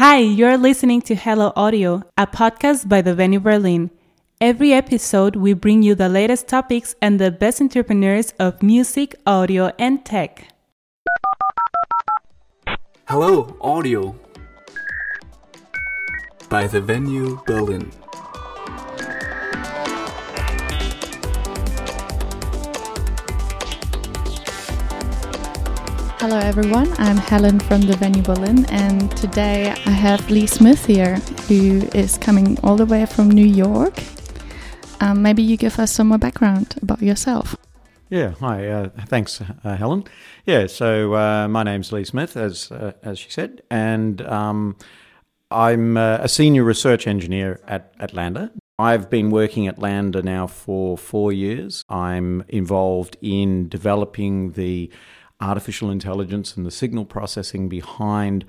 Hi, you're listening to Hello Audio, a podcast by the Venue Berlin. Every episode, we bring you the latest topics and the best entrepreneurs of music, audio, and tech. Hello Audio by the Venue Berlin. Hello, everyone. I'm Helen from the Venue Berlin, and today I have Lee Smith here, who is coming all the way from New York. Um, maybe you give us some more background about yourself. Yeah, hi. Uh, thanks, uh, Helen. Yeah, so uh, my name's Lee Smith, as uh, as she said, and um, I'm uh, a senior research engineer at, LANDR. I've been working at LANDR now for four years. I'm involved in developing the artificial intelligence and the signal processing behind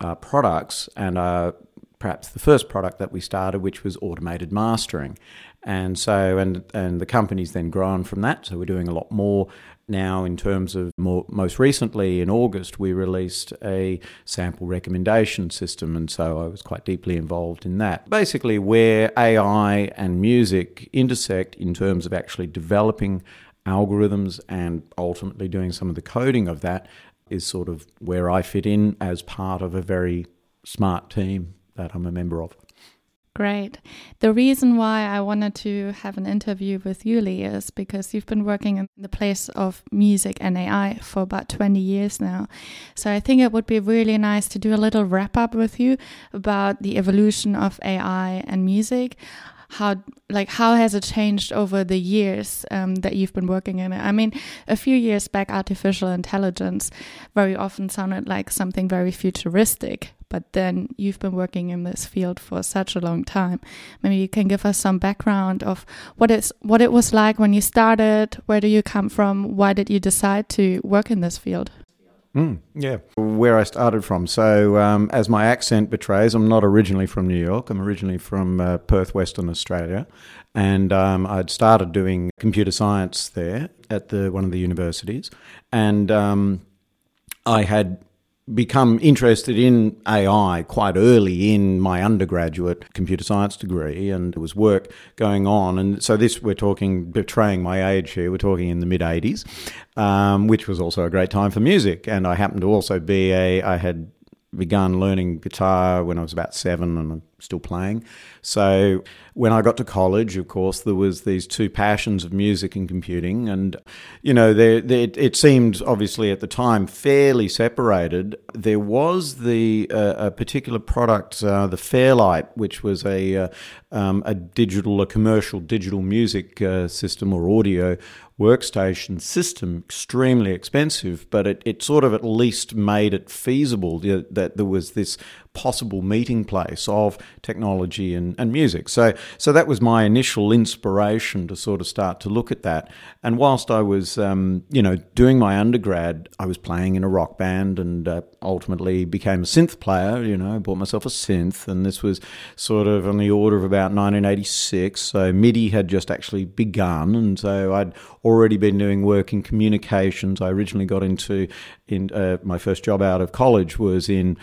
uh, products and uh, perhaps the first product that we started, which was automated mastering. And so, and and the company's then grown from that. So we're doing a lot more now in terms of more. Most recently, in August, we released a sample recommendation system, and so I was quite deeply involved in that. Basically, where AI and music intersect in terms of actually developing algorithms and ultimately doing some of the coding of that is sort of where I fit in as part of a very smart team that I'm a member of. Great. The reason why I wanted to have an interview with you, Lee, is because you've been working in the place of music and AI for about 20 years now. So I think it would be really nice to do a little wrap up with you about the evolution of AI and music how like how has it changed over the years um, that you've been working in it? I mean a few years back artificial intelligence very often sounded like something very futuristic but then you've been working in this field for such a long time. Maybe you can give us some background of what is what it was like when you started where do you come from why did you decide to work in this field Mm, yeah, where I started from. So, um, as my accent betrays, I'm not originally from New York. I'm originally from uh, Perth, Western Australia, and um, I'd started doing computer science there at the one of the universities, and um, I had become interested in AI quite early in my undergraduate computer science degree, and there was work going on. And so, this we're talking, betraying my age here, we're talking in the mid 80s, um, which was also a great time for music. And I happened to also be a, I had begun learning guitar when I was about seven and still playing. So when I got to college, of course, there was these two passions of music and computing. And, you know, there, there, it seemed obviously at the time fairly separated. There was the uh, a particular product, uh, the Fairlight, which was a, uh, um, a digital, a commercial digital music uh, system or audio workstation system extremely expensive, but it, it sort of at least made it feasible that there was this possible meeting place of technology and, and music. So, so that was my initial inspiration to sort of start to look at that. And whilst I was, um, you know, doing my undergrad, I was playing in a rock band and uh, ultimately became a synth player. You know, bought myself a synth, and this was sort of on the order of about 1986. So MIDI had just actually begun, and so I'd already been doing work in communications. I originally got into in uh, my first job out of college was in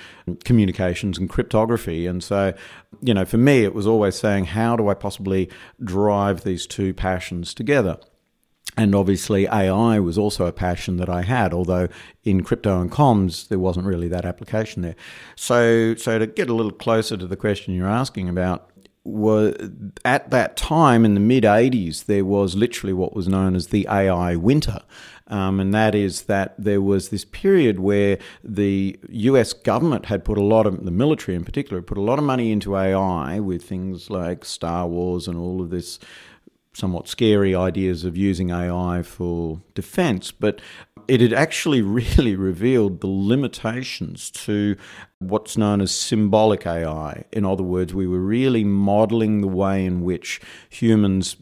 communications and cryptography, and so you know for me it was always saying how do I possibly drive these two passions together. And obviously, AI was also a passion that I had, although in crypto and comms, there wasn't really that application there. So, so to get a little closer to the question you're asking about, were at that time in the mid 80s, there was literally what was known as the AI winter. Um, and that is that there was this period where the US government had put a lot of, the military in particular, put a lot of money into AI with things like Star Wars and all of this somewhat scary ideas of using AI for defense. But it had actually really revealed the limitations to what's known as symbolic AI. In other words, we were really modeling the way in which humans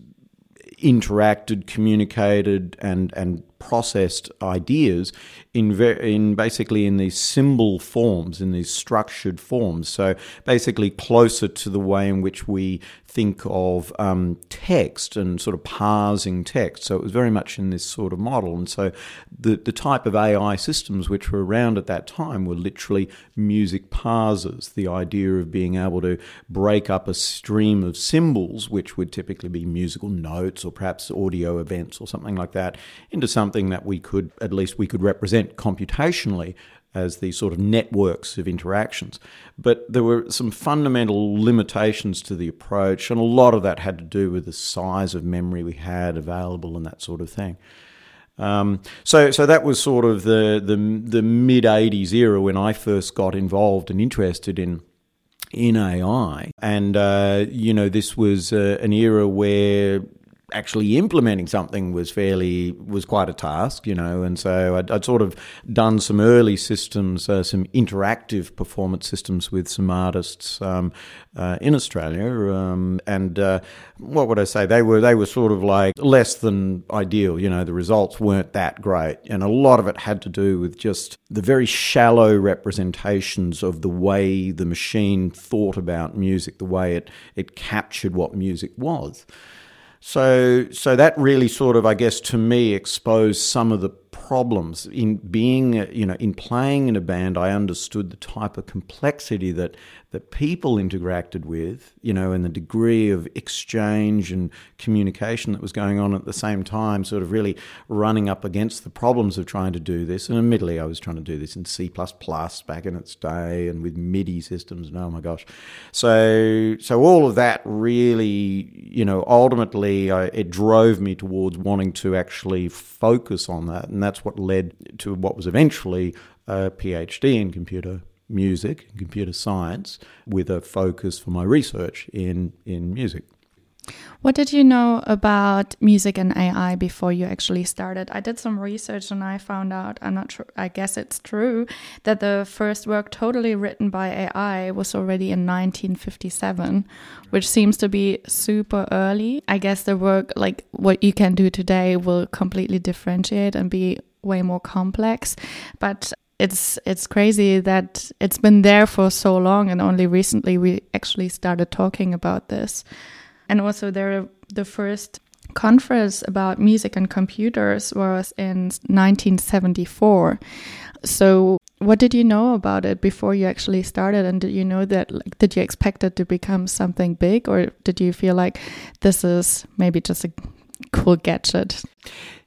interacted, communicated, and, and processed ideas in in basically in these symbol forms, in these structured forms. So basically closer to the way in which we think of um, text and sort of parsing text. So it was very much in this sort of model. And so the, the type of AI systems which were around at that time were literally music parsers, the idea of being able to break up a stream of symbols, which would typically be musical notes or perhaps audio events or something like that, into something that we could, at least we could represent computationally as these sort of networks of interactions. But there were some fundamental limitations to the approach, and a lot of that had to do with the size of memory we had available and that sort of thing. Um, so, so that was sort of the the, the mid '80s era when I first got involved and interested in in AI, and uh, you know this was uh, an era where actually implementing something was fairly was quite a task, you know. And so I'd, I'd sort of done some early systems, uh, some interactive performance systems with some artists um, uh, in Australia. Um, and uh, what would I say? They were they were sort of like less than ideal. You know, the results weren't that great, and a lot of it had to do with just the very shallow representations of the way the machine thought about music, the way it it captured what music was. So, so that really sort of, I guess, to me, exposed some of the problems in being, you know, in playing in a band. I understood the type of complexity that that people interacted with, you know, and the degree of exchange and communication that was going on at the same time, sort of really running up against the problems of trying to do this. And admittedly, I was trying to do this in C back in its day and with MIDI systems. And oh my gosh, so so all of that really, you know, ultimately I, it drove me towards wanting to actually focus on that, and that's what led to what was eventually a PhD in computer music and computer science with a focus for my research in, in music. What did you know about music and AI before you actually started? I did some research and I found out, I'm not sure, I guess it's true, that the first work totally written by AI was already in 1957, which seems to be super early. I guess the work, like what you can do today, will completely differentiate and be way more complex. But it's it's crazy that it's been there for so long and only recently we actually started talking about this and also there the first conference about music and computers was in 1974 so what did you know about it before you actually started? And did you know that like did you expect it to become something big? Or did you feel like this is maybe just a cool gadget?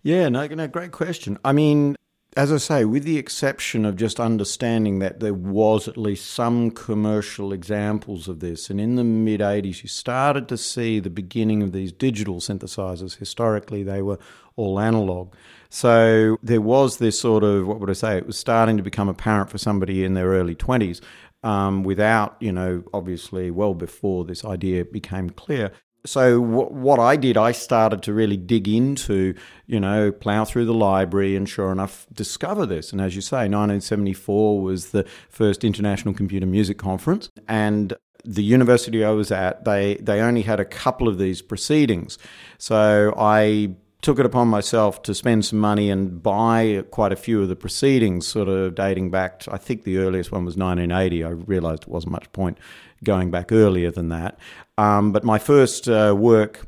Yeah no, no great question. I mean as I say, with the exception of just understanding that there was at least some commercial examples of this, and in the mid 80s, you started to see the beginning of these digital synthesizers. Historically, they were all analog. So there was this sort of, what would I say, it was starting to become apparent for somebody in their early 20s. Um, without, you know, obviously well before this idea became clear, so what I did, I started to really dig into, you know, plow through the library and sure enough discover this. And as you say, 1974 was the first International Computer Music Conference. And the university I was at, they, they only had a couple of these proceedings. So I took it upon myself to spend some money and buy quite a few of the proceedings, sort of dating back to, I think the earliest one was 1980. I realized it wasn't much point going back earlier than that. Um, but my first uh, work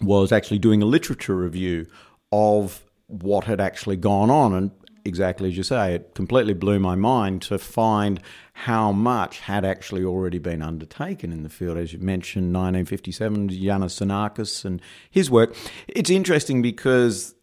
was actually doing a literature review of what had actually gone on. And exactly as you say, it completely blew my mind to find how much had actually already been undertaken in the field. As you mentioned, 1957, Iannis Xenakis and his work. It's interesting because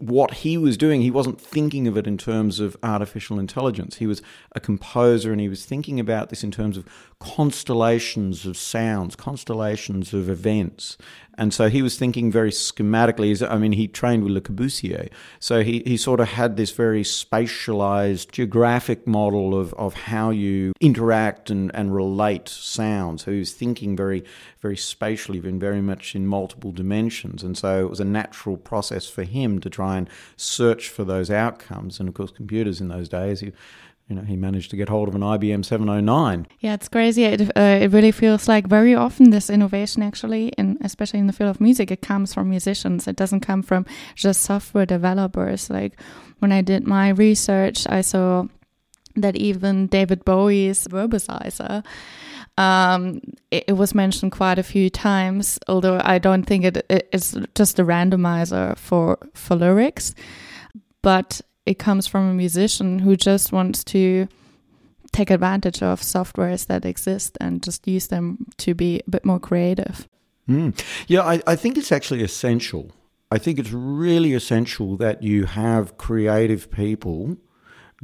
what he was doing, he wasn't thinking of it in terms of artificial intelligence. He was a composer and he was thinking about this in terms of constellations of sounds, constellations of events. And so he was thinking very schematically. I mean, he trained with Le Corbusier. So he, he sort of had this very spatialized, geographic model of, of how you interact and, and relate sounds. So he was thinking very, very spatially and very much in multiple dimensions. And so it was a natural process for him to try and search for those outcomes. And of course, computers in those days, You know, he managed to get hold of an IBM 709. Yeah, it's crazy. It, uh, it really feels like very often this innovation, actually, and especially in the field of music, it comes from musicians. It doesn't come from just software developers. Like when I did my research, I saw that even David Bowie's Verbasizer um, it, it, was mentioned quite a few times, although I don't think it, it, it's just a randomizer for for lyrics, but it comes from a musician who just wants to take advantage of softwares that exist and just use them to be a bit more creative. Mm. Yeah, I, I think it's actually essential. I think it's really essential that you have creative people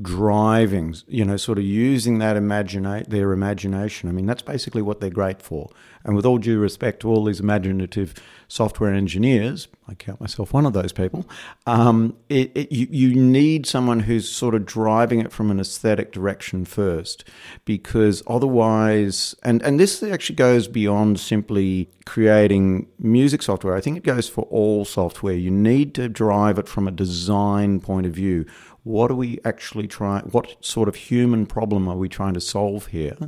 driving, you know, sort of using that imaginate their imagination. I mean, that's basically what they're great for. And with all due respect to all these imaginative software engineers, I count myself one of those people. Um, it, it, you, you need someone who's sort of driving it from an aesthetic direction first, because otherwise, and and this actually goes beyond simply creating music software. I think it goes for all software. You need to drive it from a design point of view what are we actually trying, what sort of human problem are we trying to solve here?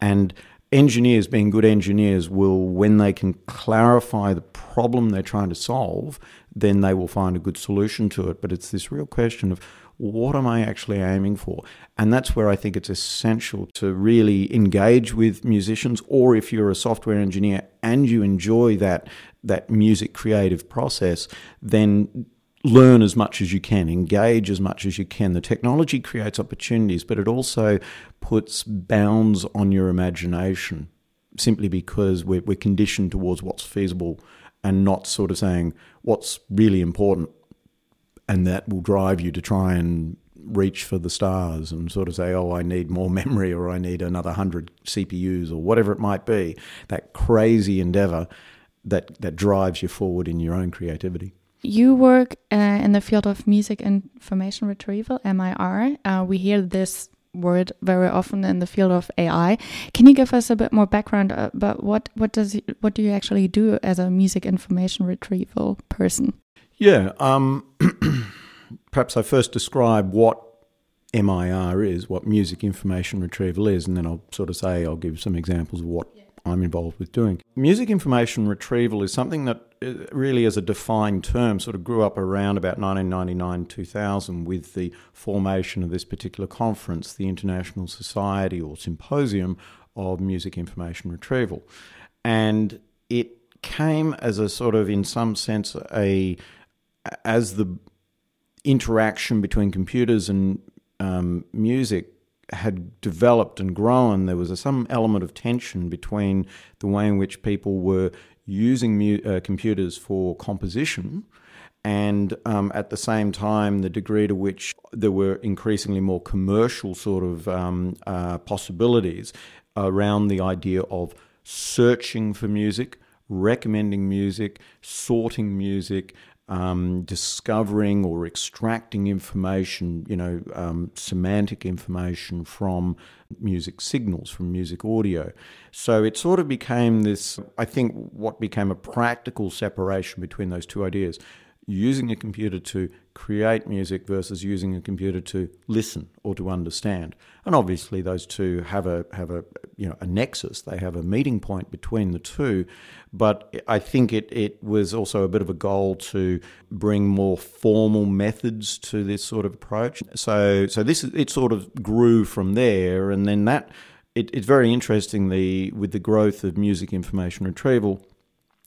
And engineers, being good engineers, will, when they can clarify the problem they're trying to solve, then they will find a good solution to it. But it's this real question of what am I actually aiming for? And that's where I think it's essential to really engage with musicians, or if you're a software engineer and you enjoy that that music creative process, then learn as much as you can, engage as much as you can. The technology creates opportunities, but it also puts bounds on your imagination simply because we're, we're conditioned towards what's feasible and not sort of saying what's really important. And that will drive you to try and reach for the stars and sort of say, oh, I need more memory or I need another 100 CPUs or whatever it might be. That crazy endeavor that, that drives you forward in your own creativity. You work uh, in the field of music information retrieval, MIR. Uh, we hear this word very often in the field of AI. Can you give us a bit more background about what what does what do you actually do as a music information retrieval person? Yeah, um, perhaps I first describe what MIR is, what music information retrieval is, and then I'll sort of say I'll give some examples of what yeah. I'm involved with doing. Music information retrieval is something that really as a defined term sort of grew up around about 1999 2000 with the formation of this particular conference, the International Society or Symposium of Music Information Retrieval. And it came as a sort of, in some sense, a as the interaction between computers and um, music had developed and grown, there was a, some element of tension between the way in which people were using mu- uh, computers for composition and um, at the same time, the degree to which there were increasingly more commercial sort of um, uh, possibilities around the idea of searching for music, recommending music, sorting music, um, discovering or extracting information, you know, um, semantic information from music signals, from music audio. So it sort of became this, I think, what became a practical separation between those two ideas using a computer to create music versus using a computer to listen or to understand. And obviously those two have a have a you know a nexus. They have a meeting point between the two. But I think it, it was also a bit of a goal to bring more formal methods to this sort of approach. So so this it sort of grew from there and then that it, it's very interesting the with the growth of music information retrieval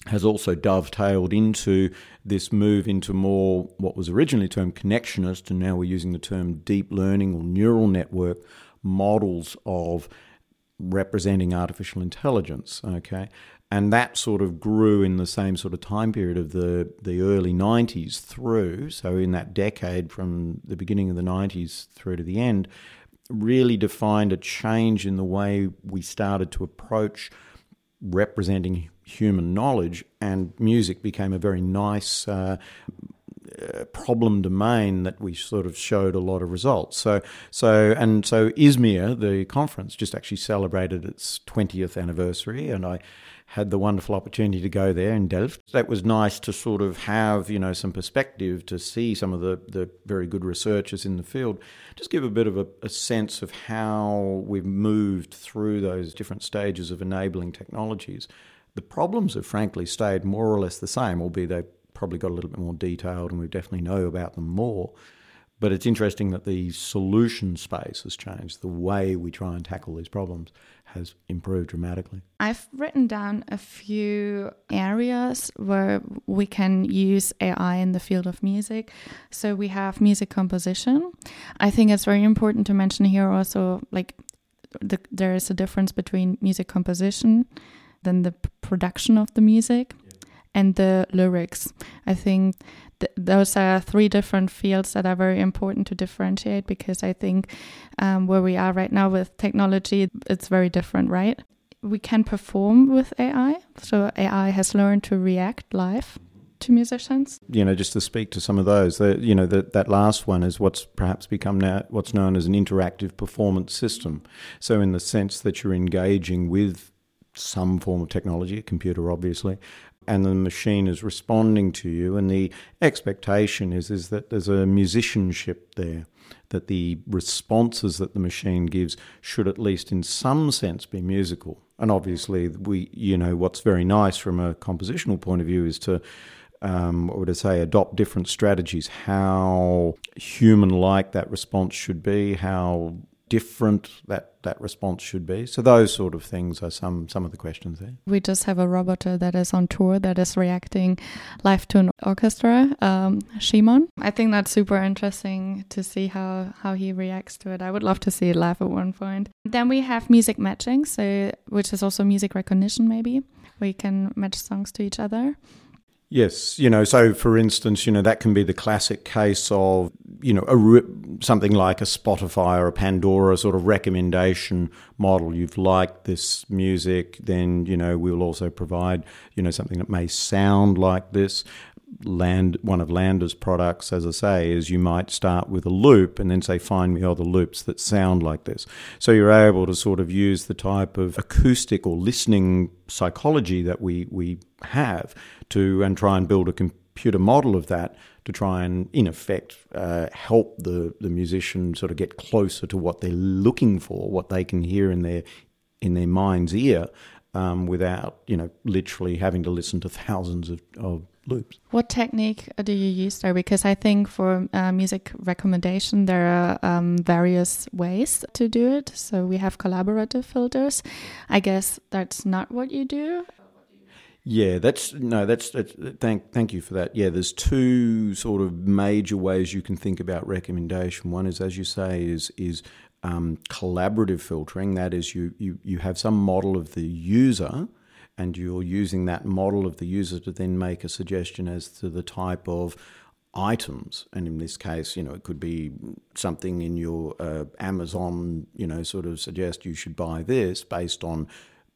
has also dovetailed into this move into more what was originally termed connectionist, and now we're using the term deep learning or neural network models of representing artificial intelligence. Okay, and that sort of grew in the same sort of time period of the the early 90s through. So in that decade from the beginning of the 90s through to the end, really defined a change in the way we started to approach representing human knowledge, and music became a very nice uh, uh, problem domain that we sort of showed a lot of results. So, so and so ISMIR, the conference, just actually celebrated its 20th anniversary, and I had the wonderful opportunity to go there in Delft. That was nice to sort of have, you know, some perspective to see some of the, the very good researchers in the field. Just give a bit of a, a sense of how we've moved through those different stages of enabling technologies. The problems have frankly stayed more or less the same, albeit they've probably got a little bit more detailed and we definitely know about them more. But it's interesting that the solution space has changed. The way we try and tackle these problems has improved dramatically. I've written down a few areas where we can use AI in the field of music. So we have music composition. I think it's very important to mention here also like the, there is a difference between music composition than the production of the music and the lyrics. I think th- those are three different fields that are very important to differentiate because I think um, where we are right now with technology, it's very different, right? We can perform with AI. So AI has learned to react live to musicians. You know, just to speak to some of those, the, you know, that that last one is what's perhaps become now what's known as an interactive performance system. So, in the sense that you're engaging with some form of technology, a computer, obviously, and the machine is responding to you. And the expectation is, is that there's a musicianship there, that the responses that the machine gives should at least in some sense be musical. And obviously, we, you know, what's very nice from a compositional point of view is to um, what would I say, adopt different strategies, how human like that response should be, how different that that response should be. So those sort of things are some some of the questions there. We just have a robot that is on tour that is reacting live to an orchestra, um, Shimon. I think that's super interesting to see how how he reacts to it. I would love to see it live at one point. Then we have music matching, so which is also music recognition. Maybe we can match songs to each other. Yes, you know, so for instance, you know, that can be the classic case of, you know, a, something like a Spotify or a Pandora sort of recommendation model. You've liked this music, then, you know, we'll also provide, you know, something that may sound like this. Land one of LANDR's products, as I say, is you might start with a loop and then say, find me other loops that sound like this. So you're able to sort of use the type of acoustic or listening psychology that we, we have to and try and build a computer model of that to try and, in effect, uh, help the, the musician sort of get closer to what they're looking for, what they can hear in their in their mind's ear, um, without you know literally having to listen to thousands of, of loops. What technique do you use there? Because I think for uh, music recommendation, there are um, various ways to do it. So we have collaborative filters. I guess that's not what you do. Yeah, that's no, that's, that's thank thank you for that. Yeah, there's two sort of major ways you can think about recommendation. One is, as you say, is is um, collaborative filtering. That is, you, you you have some model of the user, and you're using that model of the user to then make a suggestion as to the type of items and in this case you know it could be something in your uh, amazon you know sort of suggest you should buy this based on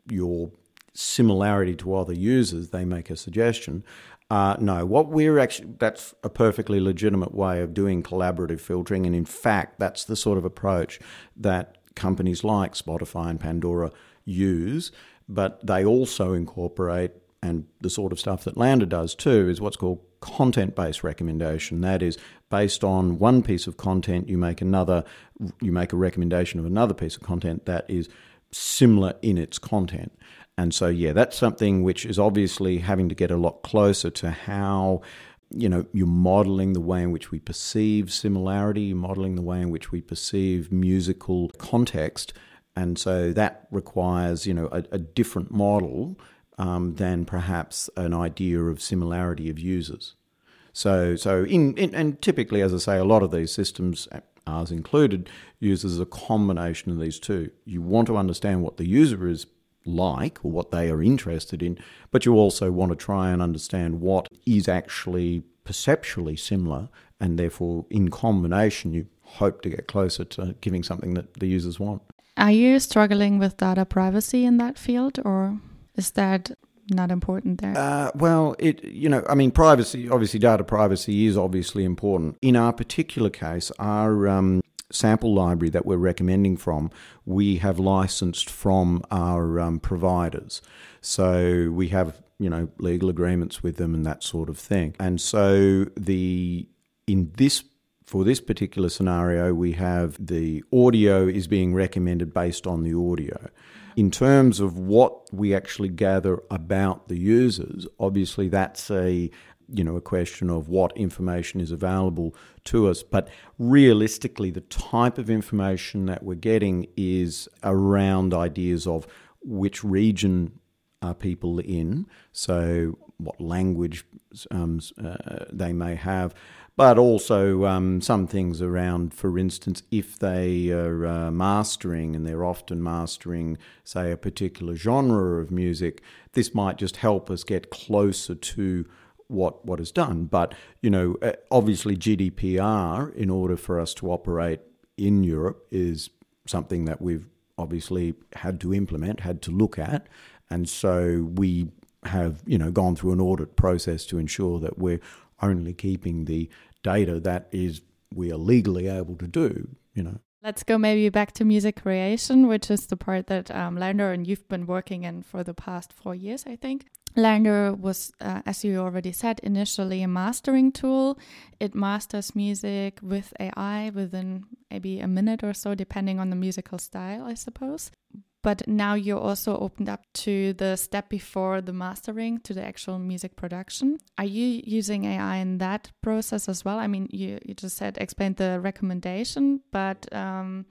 your similarity to other users, they make a suggestion. Uh, no, what we're actually, that's a perfectly legitimate way of doing collaborative filtering. And in fact, that's the sort of approach that companies like Spotify and Pandora use. But they also incorporate, and the sort of stuff that LANDR does too, is what's called content based recommendation. That is, based on one piece of content, you make another, you make a recommendation of another piece of content that is similar in its content. And so, yeah, that's something which is obviously having to get a lot closer to how you know you're modeling the way in which we perceive similarity modeling the way in which we perceive musical context. And so that requires you know a, a different model um, than perhaps an idea of similarity of users. So so in, in and typically as i say a lot of these systems ours included uses a combination of these two. You want to understand what the user is like or what they are interested in, but you also want to try and understand what is actually perceptually similar, and therefore, in combination, you hope to get closer to giving something that the users want. Are you struggling with data privacy in that field, or is that not important there? Uh, well, it you know, I mean, privacy. Obviously, data privacy is obviously important. In our particular case, our um, sample library that we're recommending from, we have licensed from our um, providers. So we have you know legal agreements with them and that sort of thing. And so the in this for this particular scenario, we have the audio is being recommended based on the audio. In terms of what we actually gather about the users, obviously that's a you know a question of what information is available to us. But realistically the type of information that we're getting is around ideas of which region are people in so what language um, uh, they may have but also um, some things around, for instance, if they are uh, mastering and they're often mastering, say, a particular genre of music, this might just help us get closer to what what is done. But you know, uh, obviously, GDPR, in order for us to operate in Europe, is something that we've obviously had to implement, had to look at, and so we have you know gone through an audit process to ensure that we're only keeping the data that is we are legally able to do, you know. Let's go maybe back to music creation, which is the part that um, LANDR and you've been working in for the past four years, I think. LANDR was, uh, as you already said, initially a mastering tool. It masters music with AI within maybe a minute or so, depending on the musical style, I suppose. But now you're also opened up to the step before the mastering to the actual music production. Are you using ai in that process as well? I mean you, you just said explained the recommendation but um,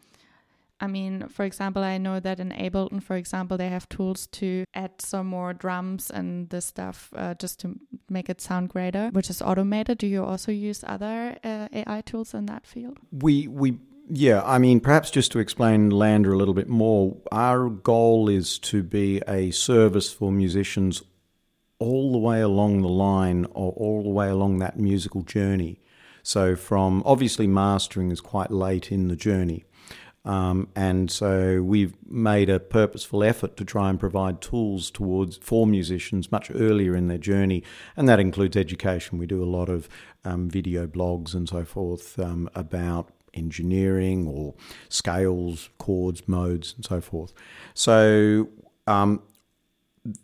I mean, for example, I know that in Ableton, for example, they have tools to add some more drums and this stuff uh, just to make it sound greater, which is automated. Do you also use other uh, AI tools in that field? We we yeah, I mean, perhaps just to explain LANDR a little bit more, our goal is to be a service for musicians all the way along the line or all the way along that musical journey. So, from obviously mastering is quite late in the journey. Um, and so we've made a purposeful effort to try and provide tools towards for musicians much earlier in their journey, and that includes education. We do a lot of um, video blogs and so forth um, about engineering or scales, chords, modes, and so forth. So um,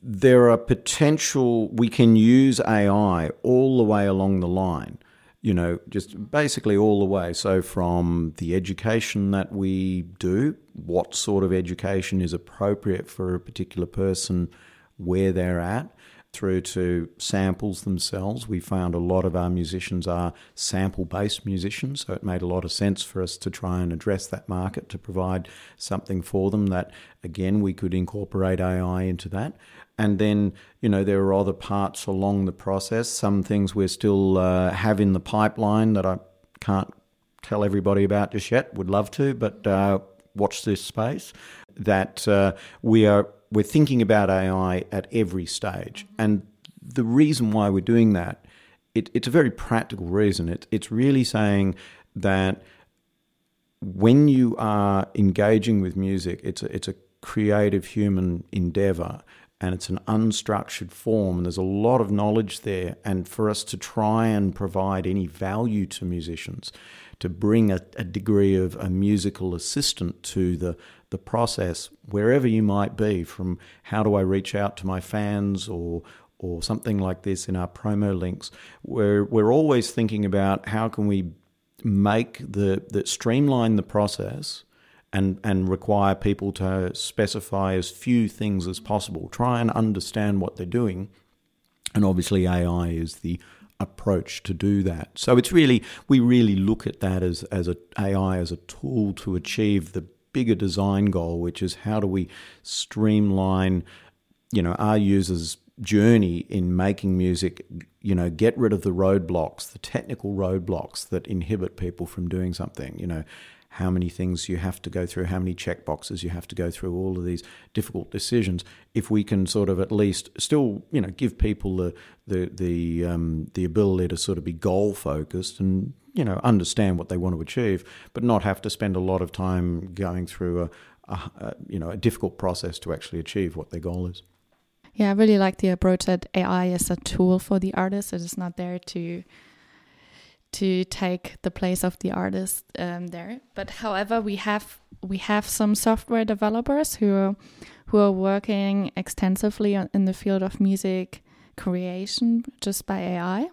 there are potential, we can use AI all the way along the line, you know, just basically all the way. So from the education that we do, what sort of education is appropriate for a particular person, where they're at, through to samples themselves. We found a lot of our musicians are sample based musicians, so it made a lot of sense for us to try and address that market to provide something for them that, again, we could incorporate AI into that. And then, you know, there are other parts along the process. Some things we still uh, have in the pipeline that I can't tell everybody about just yet. Would love to, but uh, watch this space. That uh, we are we're thinking about AI at every stage. And the reason why we're doing that, it, it's a very practical reason. It, it's really saying that when you are engaging with music, it's a, it's a creative human endeavor and it's an unstructured form. And there's a lot of knowledge there. And for us to try and provide any value to musicians, to bring a, a degree of a musical assistant to the the process wherever you might be from how do I reach out to my fans or or something like this in our promo links we're we're always thinking about how can we make the, the streamline the process and and require people to specify as few things as possible. Try and understand what they're doing. And obviously AI is the approach to do that. So it's really we really look at that as as a AI as a tool to achieve the bigger design goal, which is how do we streamline, you know, our users' journey in making music, you know, get rid of the roadblocks, the technical roadblocks that inhibit people from doing something, you know, how many things you have to go through, how many checkboxes you have to go through, all of these difficult decisions. If we can sort of at least still, you know, give people the the the um, the ability to sort of be goal focused and you know, understand what they want to achieve, but not have to spend a lot of time going through a, a, a you know a difficult process to actually achieve what their goal is. Yeah, I really like the approach that AI is a tool for the artist. It is not there to to take the place of the artist um, there. But however, we have we have some software developers who are, who are working extensively in the field of music creation just by AI.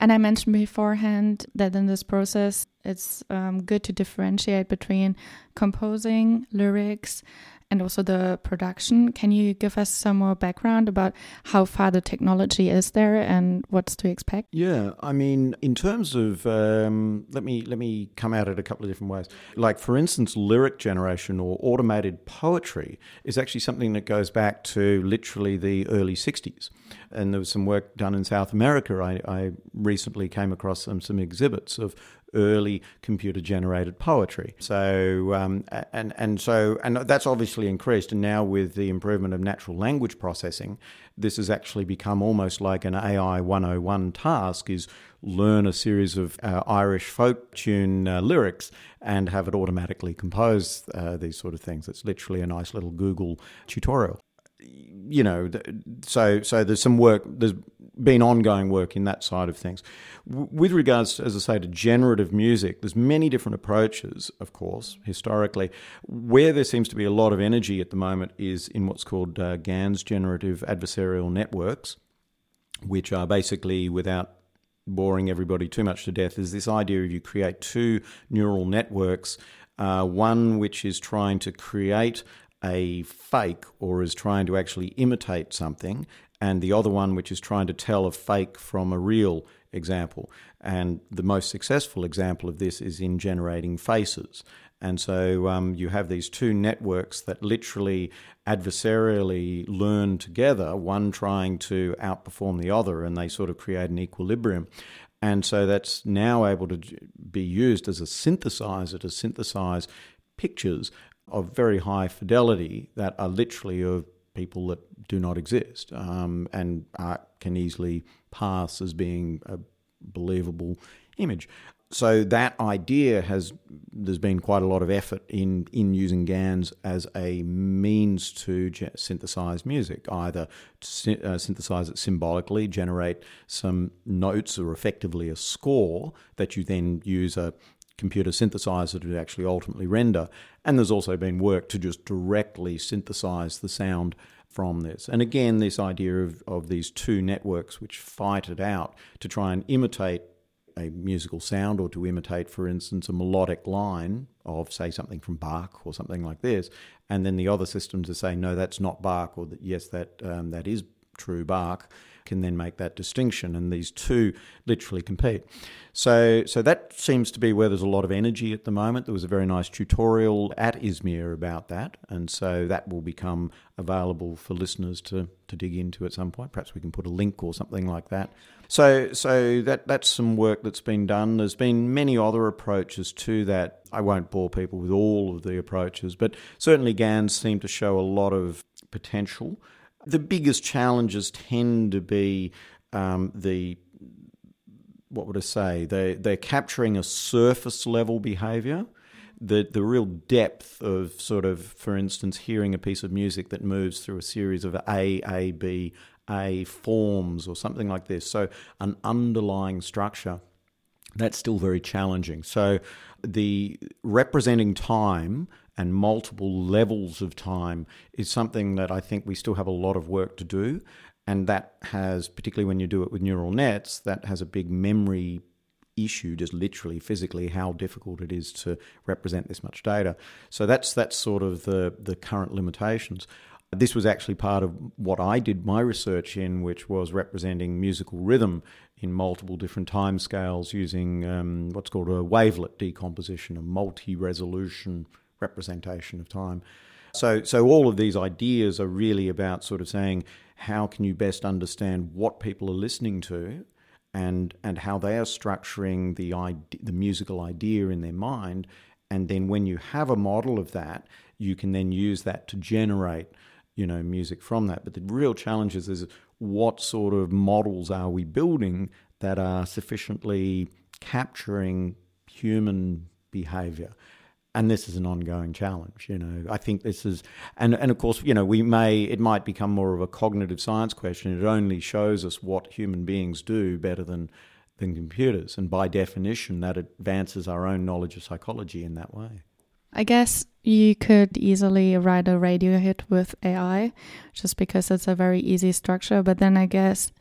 And I mentioned beforehand that in this process, it's um, good to differentiate between composing, lyrics, and also the production. Can you give us some more background about how far the technology is there and what's to expect? Yeah, I mean, in terms of um, let me let me come at it a couple of different ways. Like for instance, lyric generation or automated poetry is actually something that goes back to literally the early '60s, and there was some work done in South America. I, I recently came across some some exhibits of early computer generated poetry. So um, and and so and that's obviously increased. And now with the improvement of natural language processing, this has actually become almost like an AI 101 task: is learn a series of uh, Irish folk tune uh, lyrics and have it automatically compose uh, these sort of things. It's literally a nice little Google tutorial you know, so so there's some work. There's been ongoing work in that side of things. With regards, as I say, to generative music, there's many different approaches. Of course, historically, where there seems to be a lot of energy at the moment is in what's called uh, GANs, generative adversarial networks, which are basically without boring everybody too much to death is this idea of you create two neural networks uh, one which is trying to create a fake or is trying to actually imitate something, and the other one which is trying to tell a fake from a real example. And the most successful example of this is in generating faces. And so um, you have these two networks that literally adversarially learn together, one trying to outperform the other, and they sort of create an equilibrium. And so that's now able to be used as a synthesizer to synthesize pictures of very high fidelity that are literally of people that do not exist um, and can easily pass as being a believable image. So that idea has there's been quite a lot of effort in in using GANs as a means to ge- synthesize music, either to uh, synthesize it symbolically, generate some notes or effectively a score that you then use a computer synthesizer to actually ultimately render. And there's also been work to just directly synthesize the sound from this. And again, this idea of, of these two networks which fight it out to try and imitate a musical sound or to imitate, for instance, a melodic line of, say, something from Bach or something like this, and then the other system to say, no, that's not Bach, or that yes, that um, that is true Bach, can then make that distinction, and these two literally compete. So, so that seems to be where there's a lot of energy at the moment. There was a very nice tutorial at ISMIR about that, and so that will become available for listeners to, to dig into at some point. Perhaps we can put a link or something like that. So, so that that's some work that's been done. There's been many other approaches to that. I won't bore people with all of the approaches, but certainly GANs seem to show a lot of potential the biggest challenges tend to be um, the what would I say? They they're capturing a surface level behaviour. The the real depth of sort of, for instance, hearing a piece of music that moves through a series of A A B A forms or something like this. So an underlying structure that's still very challenging. So the representing time and multiple levels of time is something that I think we still have a lot of work to do. And that has, particularly when you do it with neural nets, that has a big memory issue, just literally physically how difficult it is to represent this much data. So that's that's sort of the the current limitations. This was actually part of what I did my research in, which was representing musical rhythm in multiple different time scales using um, what's called a wavelet decomposition, a multi-resolution representation of time. So, so all of these ideas are really about sort of saying how can you best understand what people are listening to, and and how they are structuring the idea, the musical idea in their mind, and then when you have a model of that, you can then use that to generate, you know, music from that. But the real challenge is, is what sort of models are we building that are sufficiently capturing human behavior and this is an ongoing challenge you know. I think this is and and of course you know we may it might become more of a cognitive science question. It only shows us what human beings do better than than computers. And by definition that advances our own knowledge of psychology in that way. I guess you could easily write a radio hit with AI just because it's a very easy structure. But then I guess,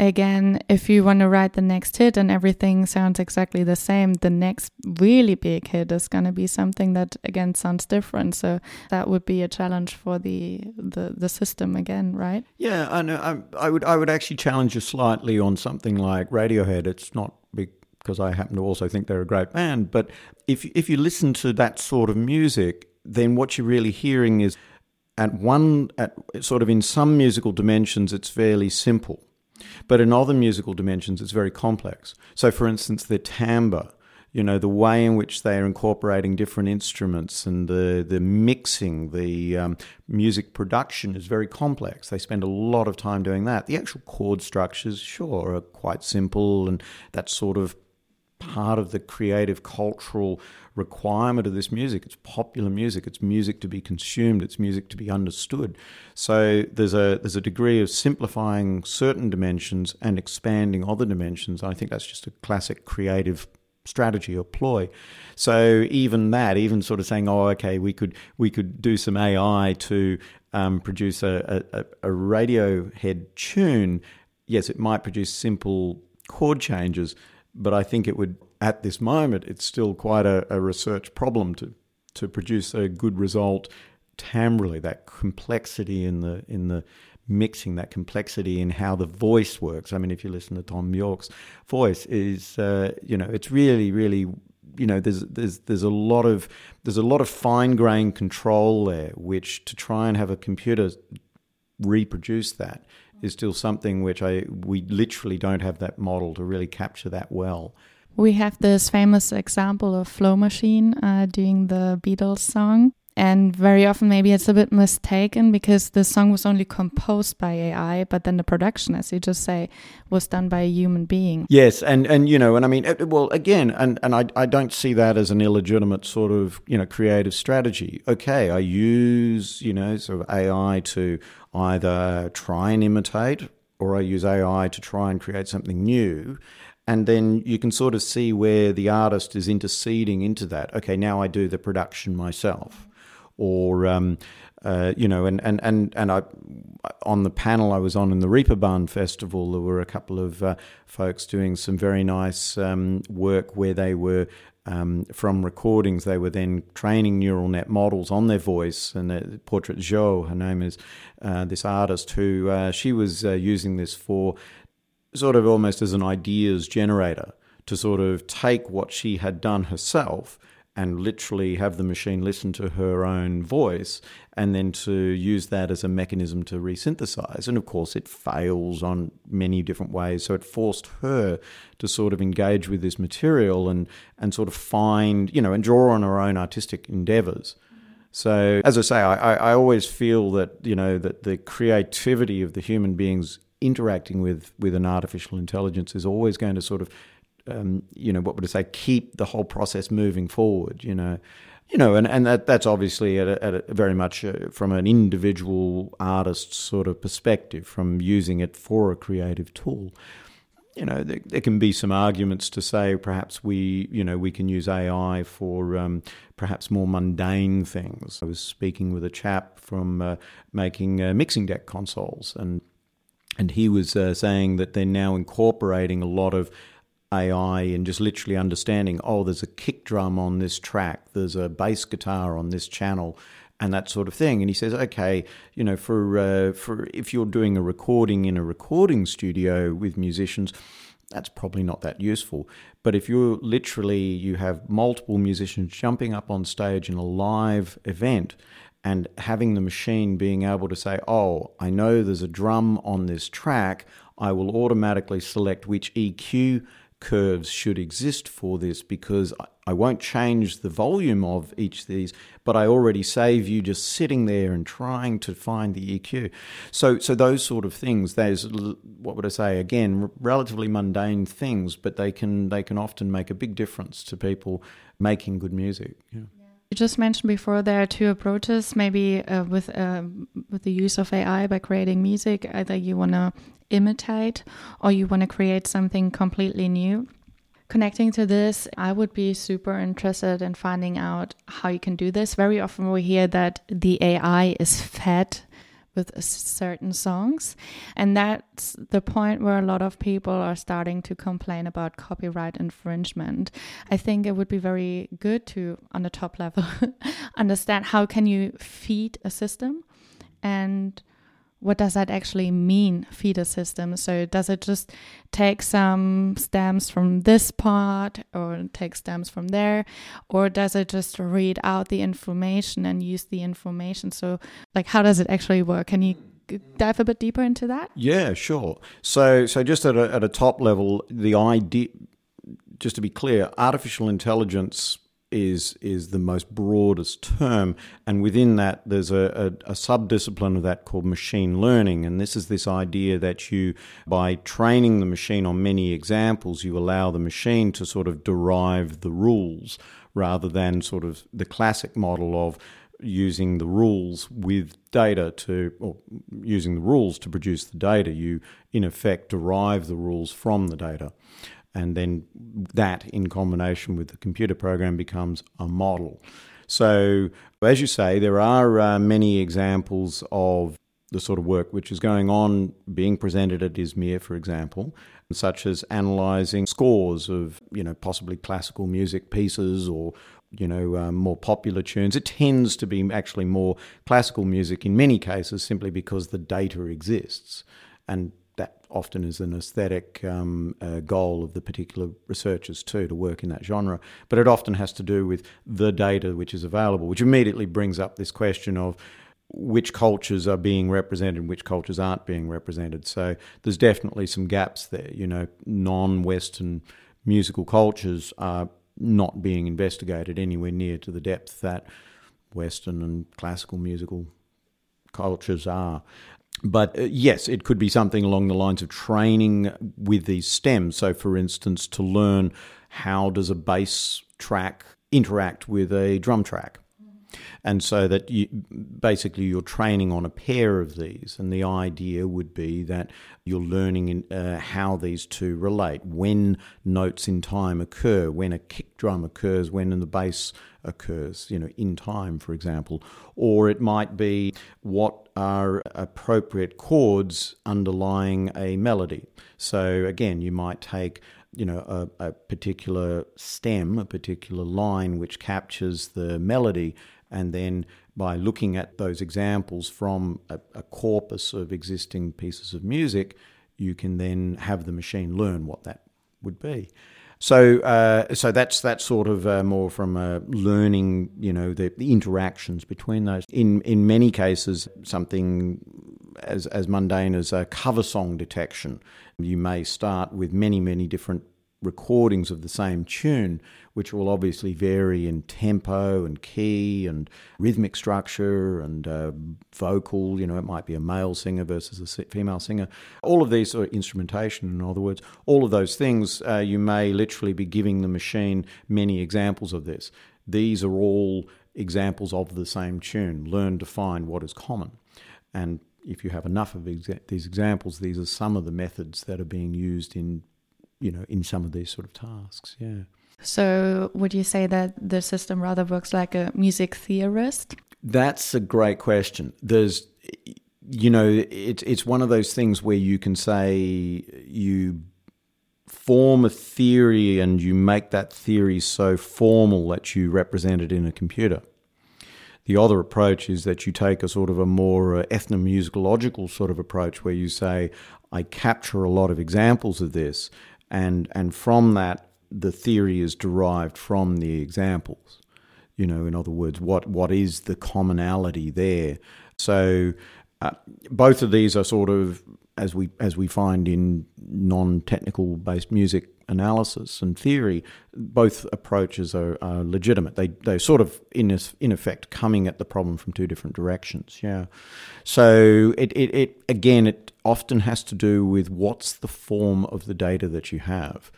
again, if you want to write the next hit and everything sounds exactly the same, the next really big hit is going to be something that, again, sounds different. So that would be a challenge for the, the, the system again, right? Yeah, I know. I, I would I would actually challenge you slightly on something like Radiohead. It's not because I happen to also think they're a great band. But if if you listen to that sort of music, then what you're really hearing is at one at sort of in some musical dimensions it's fairly simple, but in other musical dimensions it's very complex. So, for instance, the timbre. You know the way in which they are incorporating different instruments and the the mixing, the um, music production is very complex. They spend a lot of time doing that. The actual chord structures, sure, are quite simple, and that sort of part of the creative cultural requirement of this music. It's popular music. It's music to be consumed. It's music to be understood. So there's a there's a degree of simplifying certain dimensions and expanding other dimensions. I think that's just a classic creative strategy or ploy. So even that, even sort of saying, oh, okay, we could we could do some AI to um, produce a, a, a Radiohead tune. Yes, it might produce simple chord changes, but I think it would, at this moment, it's still quite a, a research problem to to produce a good result timbrally. That complexity in the in the mixing, that complexity in how the voice works. I mean, if you listen to Thom Yorke's voice, is uh, you know, it's really, really you know there's there's there's a lot of there's a lot of fine grained control there which to try and have a computer reproduce that is still something which I we literally don't have that model to really capture that well. We have this famous example of Flow Machine uh, doing the Beatles song. And very often, maybe it's a bit mistaken because the song was only composed by AI, but then the production, as you just say, was done by a human being. Yes, and and you know, and I mean, well, again, and and I I don't see that as an illegitimate sort of you know creative strategy. Okay, I use you know sort of AI to either try and imitate or I use AI to try and create something new. And then you can sort of see where the artist is interceding into that. Okay, now I do the production myself. Or, um, uh, you know, and, and, and, and I, on the panel I was on in the Reeperbahn Festival, there were a couple of uh, folks doing some very nice um, work where they were um, from recordings, they were then training neural net models on their voice. And uh, Portrait XO, her name is uh, this artist who uh, she was uh, using this for sort of almost as an ideas generator to sort of take what she had done herself and literally have the machine listen to her own voice and then to use that as a mechanism to resynthesize. And of course, it fails on many different ways. So it forced her to sort of engage with this material and, and sort of find, you know, and draw on her own artistic endeavors. So, as I say, I, I always feel that, you know, that the creativity of the human beings interacting with, with an artificial intelligence is always going to sort of um, you know, what would I say, keep the whole process moving forward, you know. You know, and, and that, that's obviously at a, at a very much uh, from an individual artist sort of perspective, from using it for a creative tool. You know, there, there, can be some arguments to say perhaps we, you know, we can use AI for um, perhaps more mundane things. I was speaking with a chap from uh, making uh, mixing deck consoles, and and he was uh, saying that they're now incorporating a lot of AI and just literally understanding, oh, there's a kick drum on this track, there's a bass guitar on this channel, and that sort of thing. And he says, okay, you know, for uh, for if you're doing a recording in a recording studio with musicians, that's probably not that useful. But if you're literally you have multiple musicians jumping up on stage in a live event and having the machine being able to say, oh, I know there's a drum on this track, I will automatically select which EQ curves should exist for this because I won't change the volume of each of these, but I already save you just sitting there and trying to find the EQ. So, so those sort of things, those what would I say again, relatively mundane things, but they can they can often make a big difference to people making good music. Yeah. You just mentioned before there are two approaches, maybe uh, with uh, with the use of AI by creating music. Either you want to imitate or you want to create something completely new. Connecting to this, I would be super interested in finding out how you can do this. Very often we hear that the AI is fed with certain songs. And that's the point where a lot of people are starting to complain about copyright infringement. I think it would be very good to, on the top level, understand how can you feed a system and what does that actually mean feeder system? So does it just take some stems from this part or take stems from there? Or does it just read out the information and use the information? So like how does it actually work? Can you dive a bit deeper into that? Yeah sure. So so just at a, at a top level the idea just to be clear artificial intelligence is is the most broadest term, and within that, there's a, a, a subdiscipline of that called machine learning, and this is this idea that you, by training the machine on many examples, you allow the machine to sort of derive the rules rather than sort of the classic model of using the rules with data to, or using the rules to produce the data. You, in effect, derive the rules from the data and then that in combination with the computer program becomes a model. So, as you say, there are uh, many examples of the sort of work which is going on being presented at ISMIR, for example, such as analysing scores of, you know, possibly classical music pieces or, you know, um, more popular tunes. It tends to be actually more classical music in many cases simply because the data exists. And often is an aesthetic um, uh, goal of the particular researchers too to work in that genre. But it often has to do with the data which is available, which immediately brings up this question of which cultures are being represented and which cultures aren't being represented. So there's definitely some gaps there. You know, non-Western musical cultures are not being investigated anywhere near to the depth that Western and classical musical cultures are. But uh, yes, it could be something along the lines of training with these stems. So, for instance, to learn how does a bass track interact with a drum track. And so that you basically you're training on a pair of these. And the idea would be that you're learning in, uh, how these two relate. When notes in time occur when a kick drum occurs when in the bass occurs you know in time for example or it might be what are appropriate chords underlying a melody so again you might take you know a, a particular stem a particular line which captures the melody and then by looking at those examples from a, a, corpus of existing pieces of music, you can then have the machine learn what that would be. So, uh, so that's that sort of uh, more from uh, learning, you know, the, the, interactions between those. In in many cases, something as as mundane as a cover song detection, you may start with many many different recordings of the same tune, which will obviously vary in tempo and key and rhythmic structure and uh, vocal. You know, it might be a male singer versus a female singer. All of these, or instrumentation, in other words, all of those things, uh, you may literally be giving the machine many examples of this. These are all examples of the same tune. Learn to find what is common. And if you have enough of these examples, these are some of the methods that are being used in you know, in some of these sort of tasks. Yeah. So, would you say that the system rather works like a music theorist? That's a great question. There's, you know, it's it's one of those things where you can say you form a theory and you make that theory so formal that you represent it in a computer. The other approach is that you take a sort of a more uh, ethnomusicological sort of approach where you say, I capture a lot of examples of this and and from that the theory is derived from the examples. You know in other words what what is the commonality there? So uh, both of these are sort of as we as we find in non-technical based music analysis and theory both approaches are, are legitimate they they sort of in in effect coming at the problem from two different directions yeah so it, it, it again it often has to do with what's the form of the data that you have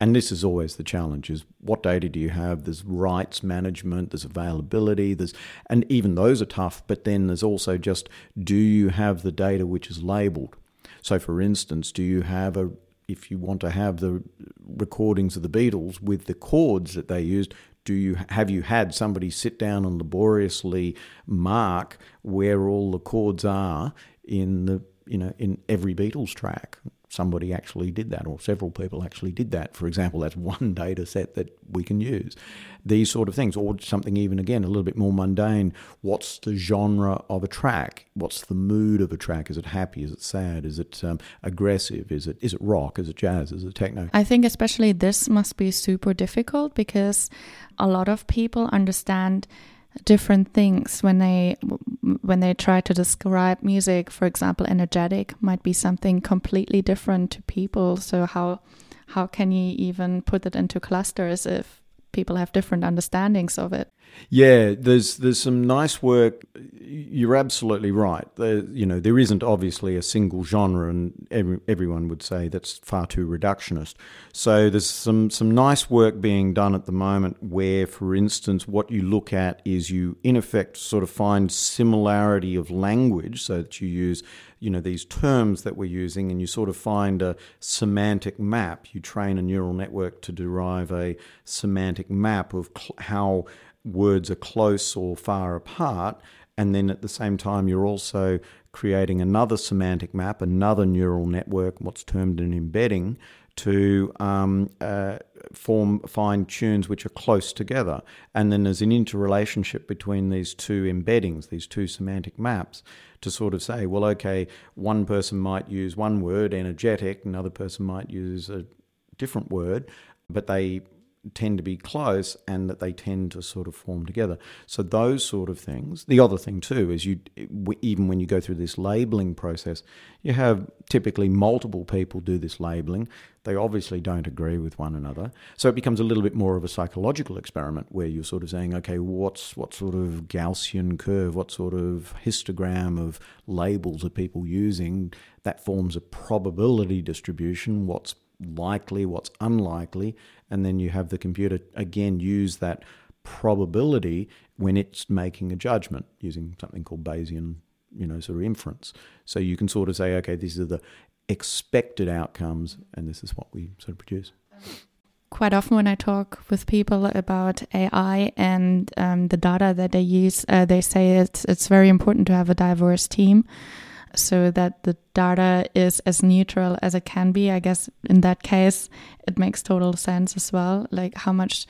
And this is always the challenge: is what data do you have? There's rights management, there's availability, there's and even those are tough. But then there's also just do you have the data which is labelled? So, for instance, do you have a if you want to have the recordings of the Beatles with the chords that they used, do you have you had somebody sit down and laboriously mark where all the chords are in the you know in every Beatles track? somebody actually did that, or several people actually did that. For example, that's one data set that we can use. These sort of things, or something even again a little bit more mundane. What's the genre of a track? What's the mood of a track? Is it happy? Is it sad? Is it um, aggressive? Is it is it rock? Is it jazz? Is it techno? I think especially this must be super difficult because a lot of people understand different things when they when they try to describe music for example energetic might be something completely different to people. So how how can you even put it into clusters if people have different understandings of it yeah, there's there's some nice work. You're absolutely right. There, you know, there isn't obviously a single genre, and every, everyone would say that's far too reductionist. So there's some some nice work being done at the moment, where, for instance, what you look at is you in effect sort of find similarity of language, so that you use you know these terms that we're using and you sort of find a semantic map you train a neural network to derive a semantic map of cl- how words are close or far apart. And then at the same time, you're also creating another semantic map, another neural network, what's termed an embedding, to um, uh, form fine tunes which are close together. And then there's an interrelationship between these two embeddings, these two semantic maps, to sort of say, well, okay, one person might use one word, energetic, another person might use a different word, but they tend to be close and that they tend to sort of form together. So those sort of things. The other thing too is you even when you go through this labeling process, you have typically multiple people do this labeling. They obviously don't agree with one another. So it becomes a little bit more of a psychological experiment where you're sort of saying, okay, what's what sort of Gaussian curve, what sort of histogram of labels are people using that forms a probability distribution, what's likely, what's unlikely, and then you have the computer again use that probability when it's making a judgment using something called Bayesian, you know, sort of inference. So you can sort of say, okay, these are the expected outcomes, and this is what we sort of produce. Quite often, when I talk with people about AI and um, the data that they use, uh, they say it's it's very important to have a diverse team so that the data is as neutral as it can be. I guess in that case, it makes total sense as well. Like how much,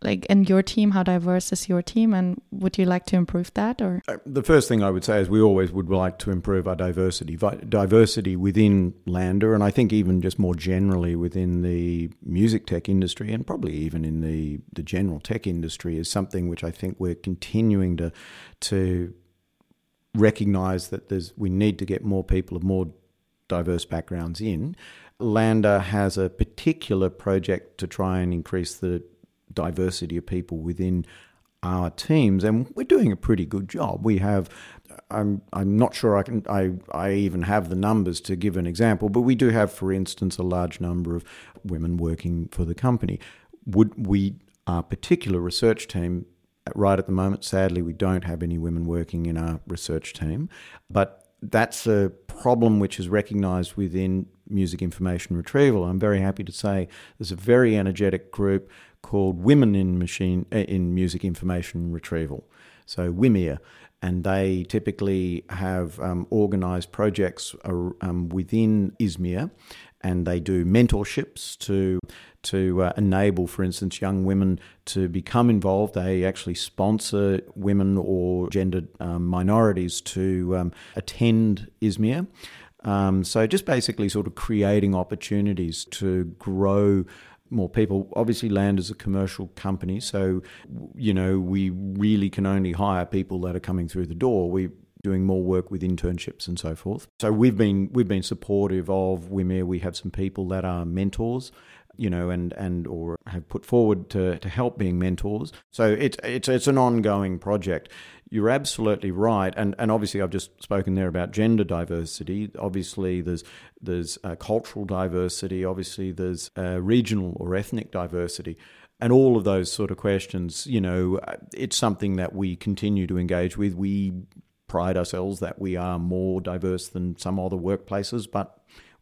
like in your team, how diverse is your team, and would you like to improve that? Or uh, the first thing I would say is we always would like to improve our diversity, diversity within LANDR, and I think even just more generally within the music tech industry, and probably even in the the general tech industry, is something which I think we're continuing to to recognise that there's we need to get more people of more diverse backgrounds in. LANDR has a particular project to try and increase the diversity of people within our teams, and we're doing a pretty good job. We have, I'm, I'm not sure I can, I, I even have the numbers to give an example, but we do have, for instance, a large number of women working for the company. Would we, our particular research team, Right at the moment, sadly, we don't have any women working in our research team, but that's a problem which is recognised within music information retrieval. I'm very happy to say there's a very energetic group called Women in Machine uh, in Music Information Retrieval, so WIMIR, and they typically have um, organised projects um, within ISMIR, and they do mentorships to to uh, enable, for instance, young women to become involved. They actually sponsor women or gendered um, minorities to um, attend ISMIR. Um, so just basically sort of creating opportunities to grow more people. Obviously, LANDR is a commercial company, so you know we really can only hire people that are coming through the door. We doing more work with internships and so forth. So we've been we've been supportive of WIMIR. We have some people that are mentors you know, and, and or have put forward to, to help being mentors. So it's it's it's an ongoing project. You're absolutely right, and and obviously I've just spoken there about gender diversity. Obviously, there's there's uh, cultural diversity. Obviously, there's uh, regional or ethnic diversity and all of those sort of questions, you know, it's something that we continue to engage with. We pride ourselves that we are more diverse than some other workplaces, but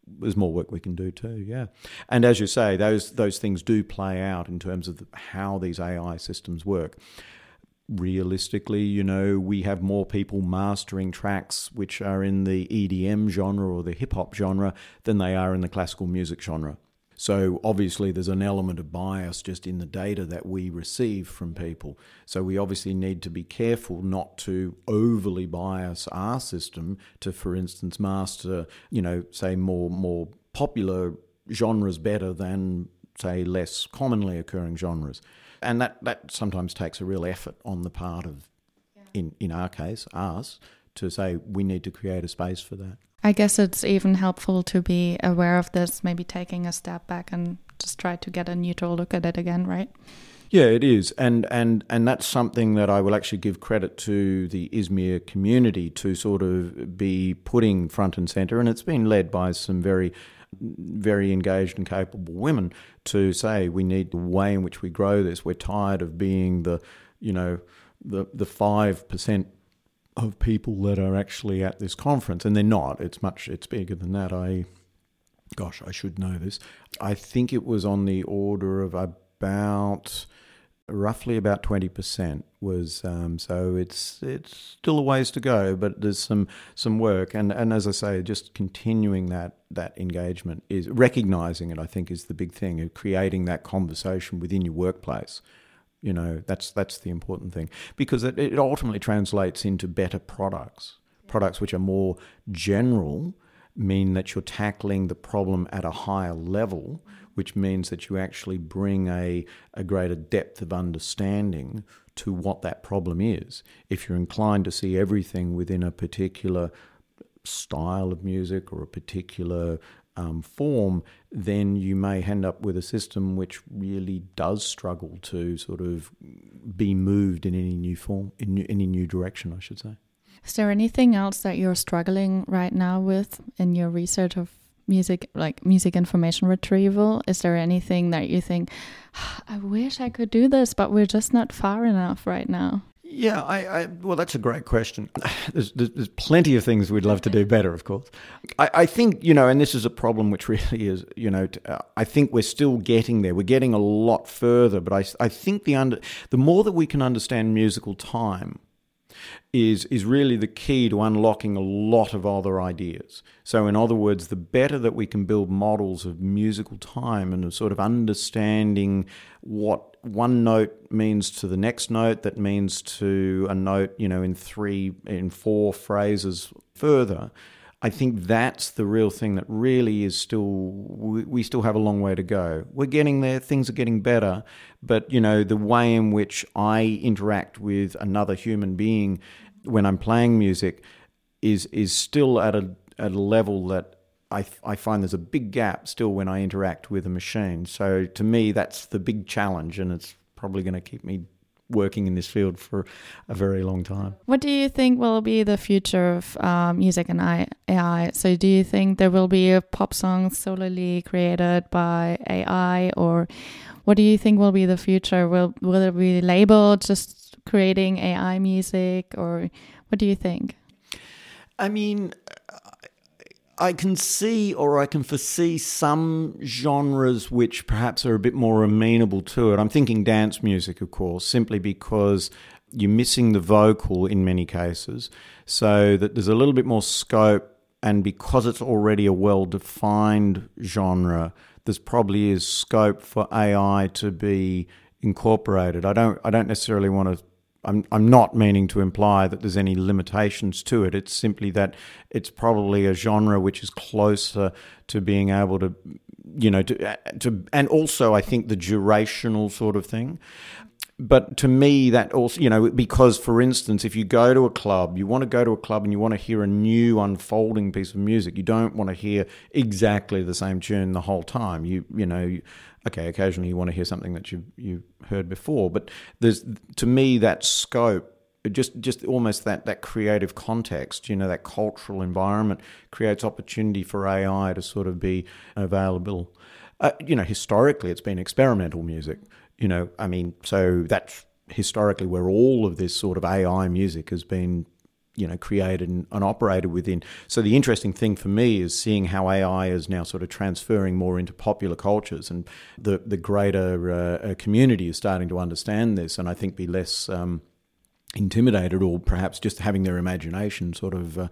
there's more work we can do too. Yeah, and as you say, those those things do play out in terms of how these AI systems work. Realistically, you know, we have more people mastering tracks which are in the EDM genre or the hip hop genre than they are in the classical music genre. So obviously, there's an element of bias just in the data that we receive from people. So we obviously need to be careful not to overly bias our system to, for instance, master, you know, say more more popular genres better than say less commonly occurring genres, and that that sometimes takes a real effort on the part of, in in our case, us to say we need to create a space for that. I guess it's even helpful to be aware of this, maybe taking a step back and just try to get a neutral look at it again, right? Yeah, it is, and and and that's something that I will actually give credit to the ISMIR community to sort of be putting front and center, and it's been led by some very very engaged and capable women to say we need the way in which we grow this. We're tired of being the you know the the five percent of people that are actually at this conference, and they're not. It's much. It's bigger than that. I, gosh, I should know this. I think it was on the order of about roughly about 20% was um, so it's it's still a ways to go but there's some some work and and as I say just continuing that that engagement is recognizing it I think is the big thing of creating that conversation within your workplace you know, that's that's the important thing because it, it ultimately translates into better products. Products which are more general mean that you're tackling the problem at a higher level, mm-hmm. which means that you actually bring a, a greater depth of understanding to what that problem is. If you're inclined to see everything within a particular style of music or a particular um, form, then you may end up with a system which really does struggle to sort of be moved in any new form, in new, any new direction, I should say. Is there anything else that you're struggling right now with in your research of music, like music information retrieval? Is there anything that you think, ah, I wish I could do this, but we're just not far enough right now? Yeah, I, I, well, that's a great question. There's, there's, plenty of things we'd love to do better, of course. I, I, think you know, and this is a problem which really is, you know, uh, I think we're still getting there. We're getting a lot further, but I, I think the under the more that we can understand musical time, is is really the key to unlocking a lot of other ideas. So, in other words, the better that we can build models of musical time and of sort of understanding what one note means to the next note, that means to a note, you know, in three, in four phrases further, I think that's the real thing that really is still, we still have a long way to go. We're getting there, things are getting better, but, you know, the way in which I interact with another human being when I'm playing music is, is still at a, at a level that I, I find there's a big gap still when I interact with a machine. So to me, that's the big challenge, and it's probably going to keep me working in this field for a very long time. What do you think will be the future of um, music and AI? So, do you think there will be a pop song solely created by AI, or what do you think will be the future? Will will it be labeled just creating AI music, or what do you think? I mean, I can see or I can foresee some genres which perhaps are a bit more amenable to it. I'm thinking dance music, of course, simply because you're missing the vocal in many cases, so that there's a little bit more scope. And because it's already a well defined genre, there's probably is scope for AI to be incorporated. I don't I don't necessarily want to I'm, I'm not meaning to imply that there's any limitations to it. It's simply that it's probably a genre which is closer to being able to, you know, to, to and also I think the durational sort of thing. but to me, that also, you know, because for instance, if you go to a club, you want to go to a club and you want to hear a new unfolding piece of music. You don't want to hear exactly the same tune the whole time. You, you know, okay, occasionally you want to hear something that you you heard before, but there's to me that scope just just almost that that creative context, you know, that cultural environment creates opportunity for AI to sort of be available. Uh, you know, historically, it's been experimental music. You know, I mean, so that's historically where all of this sort of AI music has been you know created and, and, operated within. So the interesting thing for me is seeing how AI is now sort of transferring more into popular cultures, and the the greater uh, community is starting to understand this, and I think be less. Um, intimidated or perhaps just having their imagination sort of uh,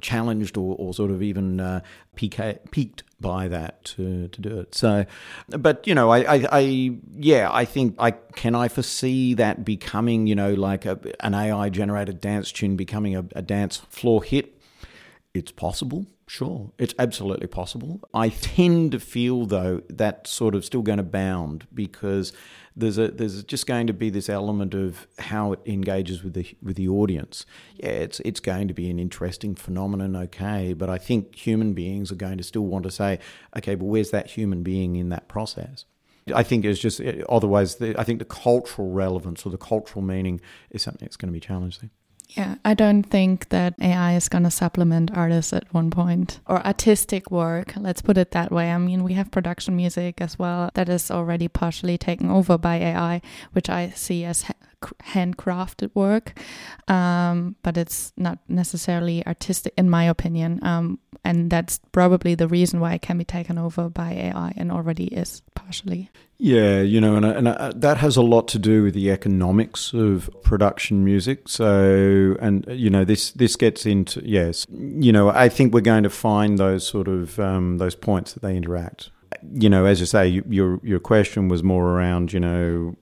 challenged or, or, sort of even uh, piqued by that to, to do it. So, but you know, I, I, I, yeah, I think I can I foresee that becoming, you know, like a, an AI generated dance tune becoming a, a dance floor hit. It's possible. Sure, it's absolutely possible. I tend to feel though that sort of still going to bound because there's a there's just going to be this element of how it engages with the with the audience. Yeah, it's it's going to be an interesting phenomenon, okay, but I think human beings are going to still want to say, okay, but where's that human being in that process? I think it's just eh, otherwise. The, I think the cultural relevance or the cultural meaning is something that's going to be challenged there. Yeah, I don't think that AI is going to supplement artists at one point or artistic work. Let's put it that way. I mean, we have production music as well that is already partially taken over by AI, which I see as handcrafted work, um, but it's not necessarily artistic, in my opinion. Um, and that's probably the reason why it can be taken over by AI and already is partially. Yeah, you know, and, and uh, that has a lot to do with the economics of production music. So, and you know, this this gets into yes, you know, I think we're going to find those sort of um, those points that they interact. You know, as you say, your your question was more around, you know,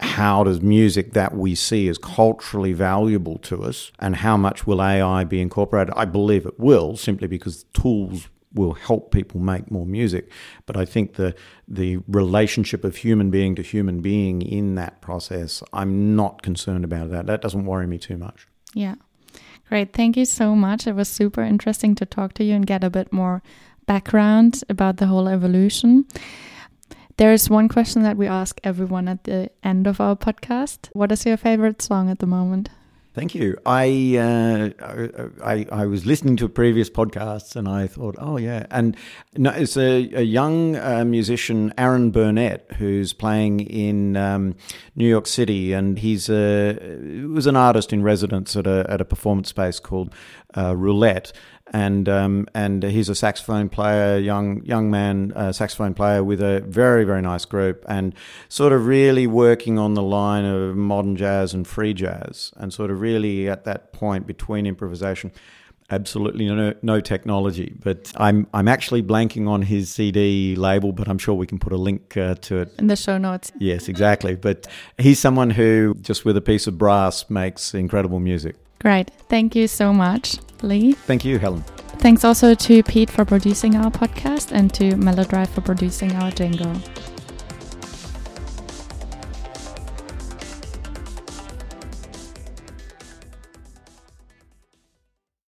how does music that we see as culturally valuable to us and how much will AI be incorporated? I believe it will, simply because tools will help people make more music. But I think the the relationship of human being to human being in that process, I'm not concerned about that. That doesn't worry me too much. Yeah. Great. Thank you so much. It was super interesting to talk to you and get a bit more background about the whole evolution. There is one question that we ask everyone at the end of our podcast. What is your favorite song at the moment? Thank you. I, uh, I, I was listening to previous podcasts and I thought, oh yeah, and no, it's a, a young uh, musician, Aaron Burnett, who's playing in um, New York City, and he's a was an artist in residence at a at a performance space called uh, Roulette and um, and he's a saxophone player, young young man, uh, saxophone player with a very very nice group, and sort of really working on the line of modern jazz and free jazz, and sort of really at that point between improvisation. Absolutely no, no technology, but I'm I'm actually blanking on his CD label, but I'm sure we can put a link uh, to it in the show notes. Yes, exactly. But he's someone who just with a piece of brass makes incredible music. Great. Thank you so much, Lee. Thank you, Helen. Thanks also to Pete for producing our podcast and to Melodrive for producing our jingle.